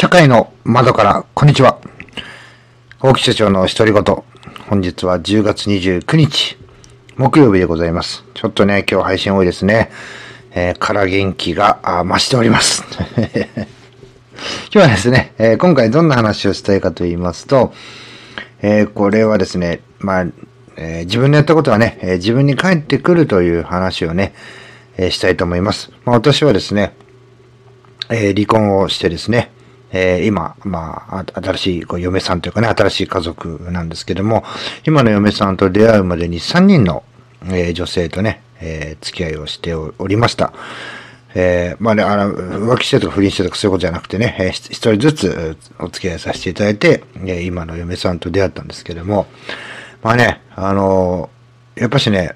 社会の窓から、こんにちは。大木社長の独り言。本日は10月29日、木曜日でございます。ちょっとね、今日配信多いですね。えー、から元気が増しております。今日はですね、えー、今回どんな話をしたいかと言いますと、えー、これはですね、まあ、え自分のやったことはね、え自分に返ってくるという話をね、えしたいと思います。まあ、私はですね、え離婚をしてですね、えー、今、まあ、新しいこう嫁さんというかね、新しい家族なんですけども、今の嫁さんと出会うまでに3人の、えー、女性とね、えー、付き合いをしておりました。えー、まあね、あの、浮気してとか不倫してとかそういうことじゃなくてね、えー、一人ずつお付き合いさせていただいて、え、今の嫁さんと出会ったんですけども、まあね、あの、やっぱしね、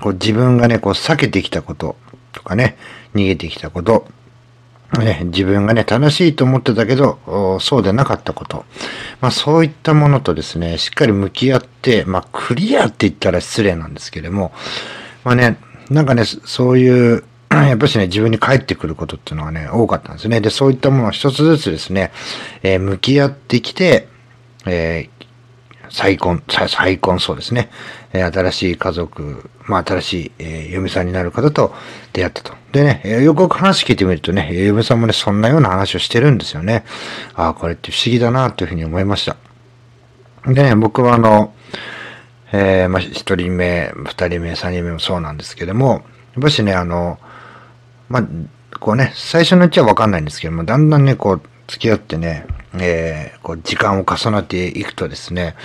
こう自分がね、こう避けてきたこととかね、逃げてきたこと、ね、自分がね、正しいと思ってたけど、そうでなかったこと。まあそういったものとですね、しっかり向き合って、まあクリアって言ったら失礼なんですけれども、まあね、なんかね、そういう、やっぱしね、自分に返ってくることっていうのはね、多かったんですね。で、そういったものを一つずつですね、えー、向き合ってきて、えー、再婚、再婚そうですね。え新しい家族、まあ新しい、えー、嫁さんになる方と出会ったと。でね、え、よくよく話聞いてみるとね、嫁さんもね、そんなような話をしてるんですよね。ああ、これって不思議だなというふうに思いました。でね、僕はあの、えー、まあ、一人目、二人目、三人目もそうなんですけども、やっぱしね、あの、まあ、こうね、最初のうちはわかんないんですけども、だんだんね、こう、付き合ってね、えー、こう時間を重ねていくとですね、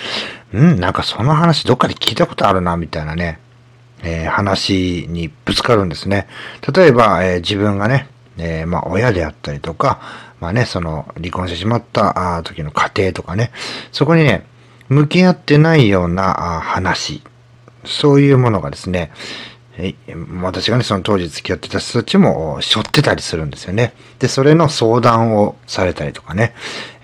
うん、なんかその話どっかで聞いたことあるな、みたいなね、えー、話にぶつかるんですね。例えば、えー、自分がね、えー、まあ、親であったりとか、まあね、その、離婚してしまった時の家庭とかね、そこにね、向き合ってないような話、そういうものがですね、私がね、その当時付き合ってた人たちも背負ってたりするんですよね。で、それの相談をされたりとかね。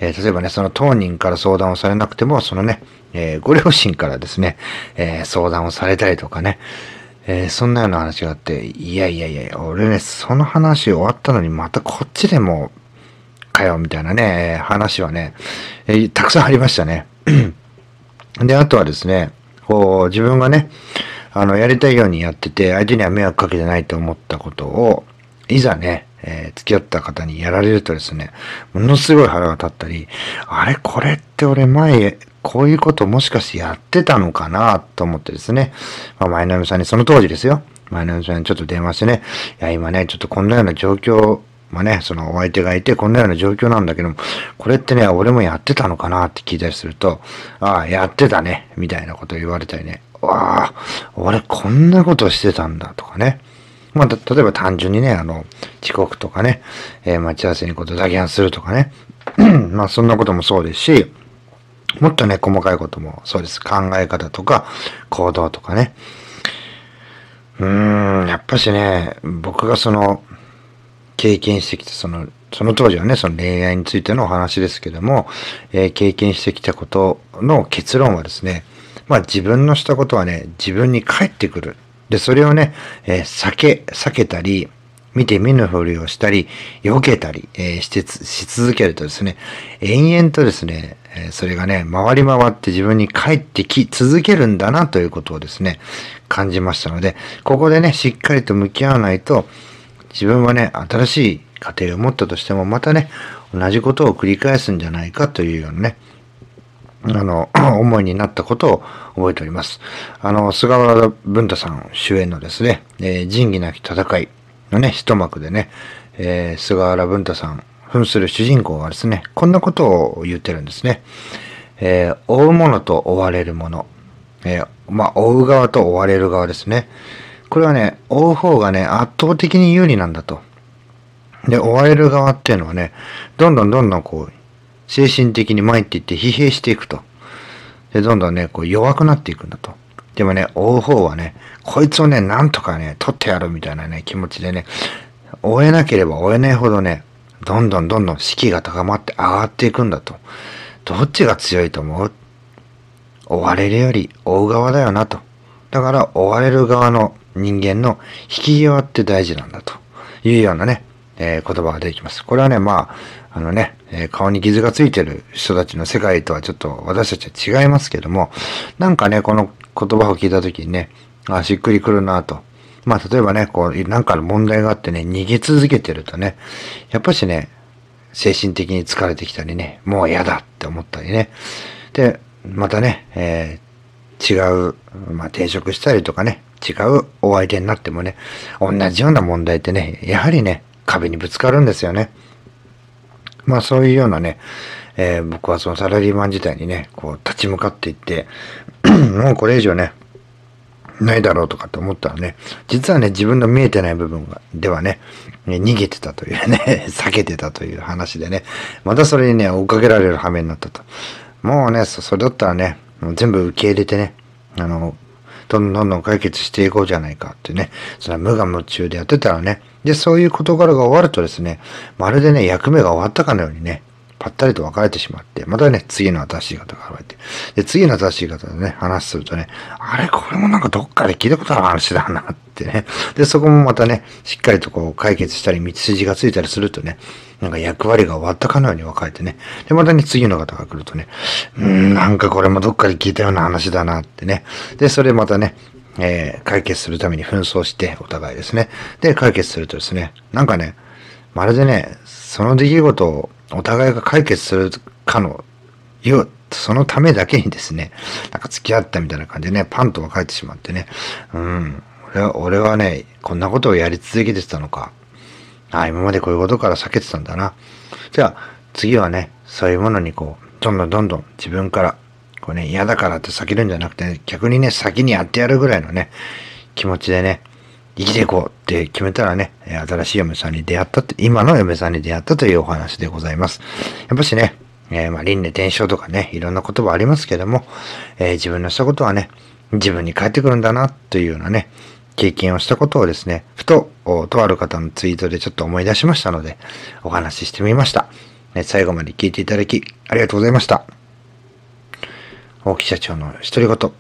えー、例えばね、その当人から相談をされなくても、そのね、えー、ご両親からですね、えー、相談をされたりとかね。えそんなような話があって、いやいやいや、俺ね、その話終わったのにまたこっちでも、かよ、みたいなね、話はね、えたくさんありましたね。で、あとはですね、こう、自分がね、あの、やりたいようにやってて、相手には迷惑かけてないと思ったことを、いざね、えー、付き合った方にやられるとですね、ものすごい腹が立ったり、あれこれって俺前、こういうこともしかしてやってたのかなと思ってですね、まあ、前の嫁さんにその当時ですよ、前の嫁さんにちょっと電話してね、いや、今ね、ちょっとこんなような状況、まあね、そのお相手がいてこんなような状況なんだけども、これってね、俺もやってたのかなって聞いたりすると、ああ、やってたね、みたいなこと言われたりね、わあ、俺こんなことしてたんだとかね。まあ、例えば単純にね、あの、遅刻とかね、えー、待ち合わせにことだけするとかね。まあ、そんなこともそうですし、もっとね、細かいこともそうです。考え方とか、行動とかね。うーん、やっぱしね、僕がその、経験してきた、その、その当時はね、その恋愛についてのお話ですけども、えー、経験してきたことの結論はですね、まあ自分のしたことはね、自分に返ってくる。で、それをね、えー、避け、避けたり、見て見ぬふりをしたり、避けたり、えー、して、し続けるとですね、延々とですね、えー、それがね、回り回って自分に返ってき続けるんだなということをですね、感じましたので、ここでね、しっかりと向き合わないと、自分はね、新しい家庭を持ったとしても、またね、同じことを繰り返すんじゃないかというようなね、あの、思いになったことを覚えております。あの、菅原文太さん主演のですね、えー、仁義なき戦いのね、一幕でね、えー、菅原文太さん、扮する主人公がですね、こんなことを言ってるんですね。えー、追うものと追われるもの。えー、まあ、追う側と追われる側ですね。これはね、追う方がね、圧倒的に有利なんだと。で、追われる側っていうのはね、どんどんどんどんこう、精神的に参っていって疲弊していくと。で、どんどんね、こう弱くなっていくんだと。でもね、追う方はね、こいつをね、なんとかね、取ってやるみたいなね、気持ちでね、追えなければ追えないほどね、どんどんどんどん士気が高まって上がっていくんだと。どっちが強いと思う？追われるより追う側だよなと。だから追われる側の人間の引き際って大事なんだというようなね、えー、言葉が出てきます。これはね、まああのね、えー、顔に傷がついてる人たちの世界とはちょっと私たちは違いますけども、なんかね、この言葉を聞いた時にね、あ、しっくりくるなと。まあ、例えばね、こう、なんかの問題があってね、逃げ続けてるとね、やっぱしね、精神的に疲れてきたりね、もう嫌だって思ったりね。で、またね、えー、違う、まあ、転職したりとかね、違うお相手になってもね、同じような問題ってね、やはりね、壁にぶつかるんですよね。まあそういうようなね、えー、僕はそのサラリーマン時代にね、こう立ち向かっていって、もうこれ以上ね、ないだろうとかって思ったらね、実はね、自分の見えてない部分、ではね、逃げてたというね、避けてたという話でね、またそれにね、追っかけられる羽目になったと。もうね、それだったらね、全部受け入れてね、あの、どんどんどんどん解決していこうじゃないかってね、それは無我夢中でやってたらね、で、そういう事柄が終わるとですね、まるでね、役目が終わったかのようにね、ぱったりと別れてしまって、またね、次の新しい方が現れて、で、次の新しい方でね、話するとね、あれ、これもなんかどっかで聞いたことある話だなってね。で、そこもまたね、しっかりとこう解決したり、道筋がついたりするとね、なんか役割が終わったかのように分かれてね。で、またね、次の方が来るとね、うん、なんかこれもどっかで聞いたような話だなってね。で、それまたね、えー、解決するために紛争して、お互いですね。で、解決するとですね、なんかね、まるでね、その出来事をお互いが解決するかの、よ、そのためだけにですね、なんか付き合ったみたいな感じでね、パンと別れてしまってね、うん、俺は、俺はね、こんなことをやり続けてたのか。ああ今までこういうことから避けてたんだな。じゃあ、次はね、そういうものにこう、どんどんどんどん自分から、こうね、嫌だからって避けるんじゃなくて、逆にね、先にやってやるぐらいのね、気持ちでね、生きていこうって決めたらね、新しい嫁さんに出会ったって、今の嫁さんに出会ったというお話でございます。やっぱしね、えー、まあ、輪廻転生とかね、いろんな言葉ありますけども、えー、自分のしたことはね、自分に返ってくるんだな、というようなね、経験をしたことをですね、ふと、とある方のツイートでちょっと思い出しましたので、お話ししてみました。ね、最後まで聞いていただき、ありがとうございました。大木社長の独り言、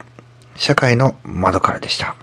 社会の窓からでした。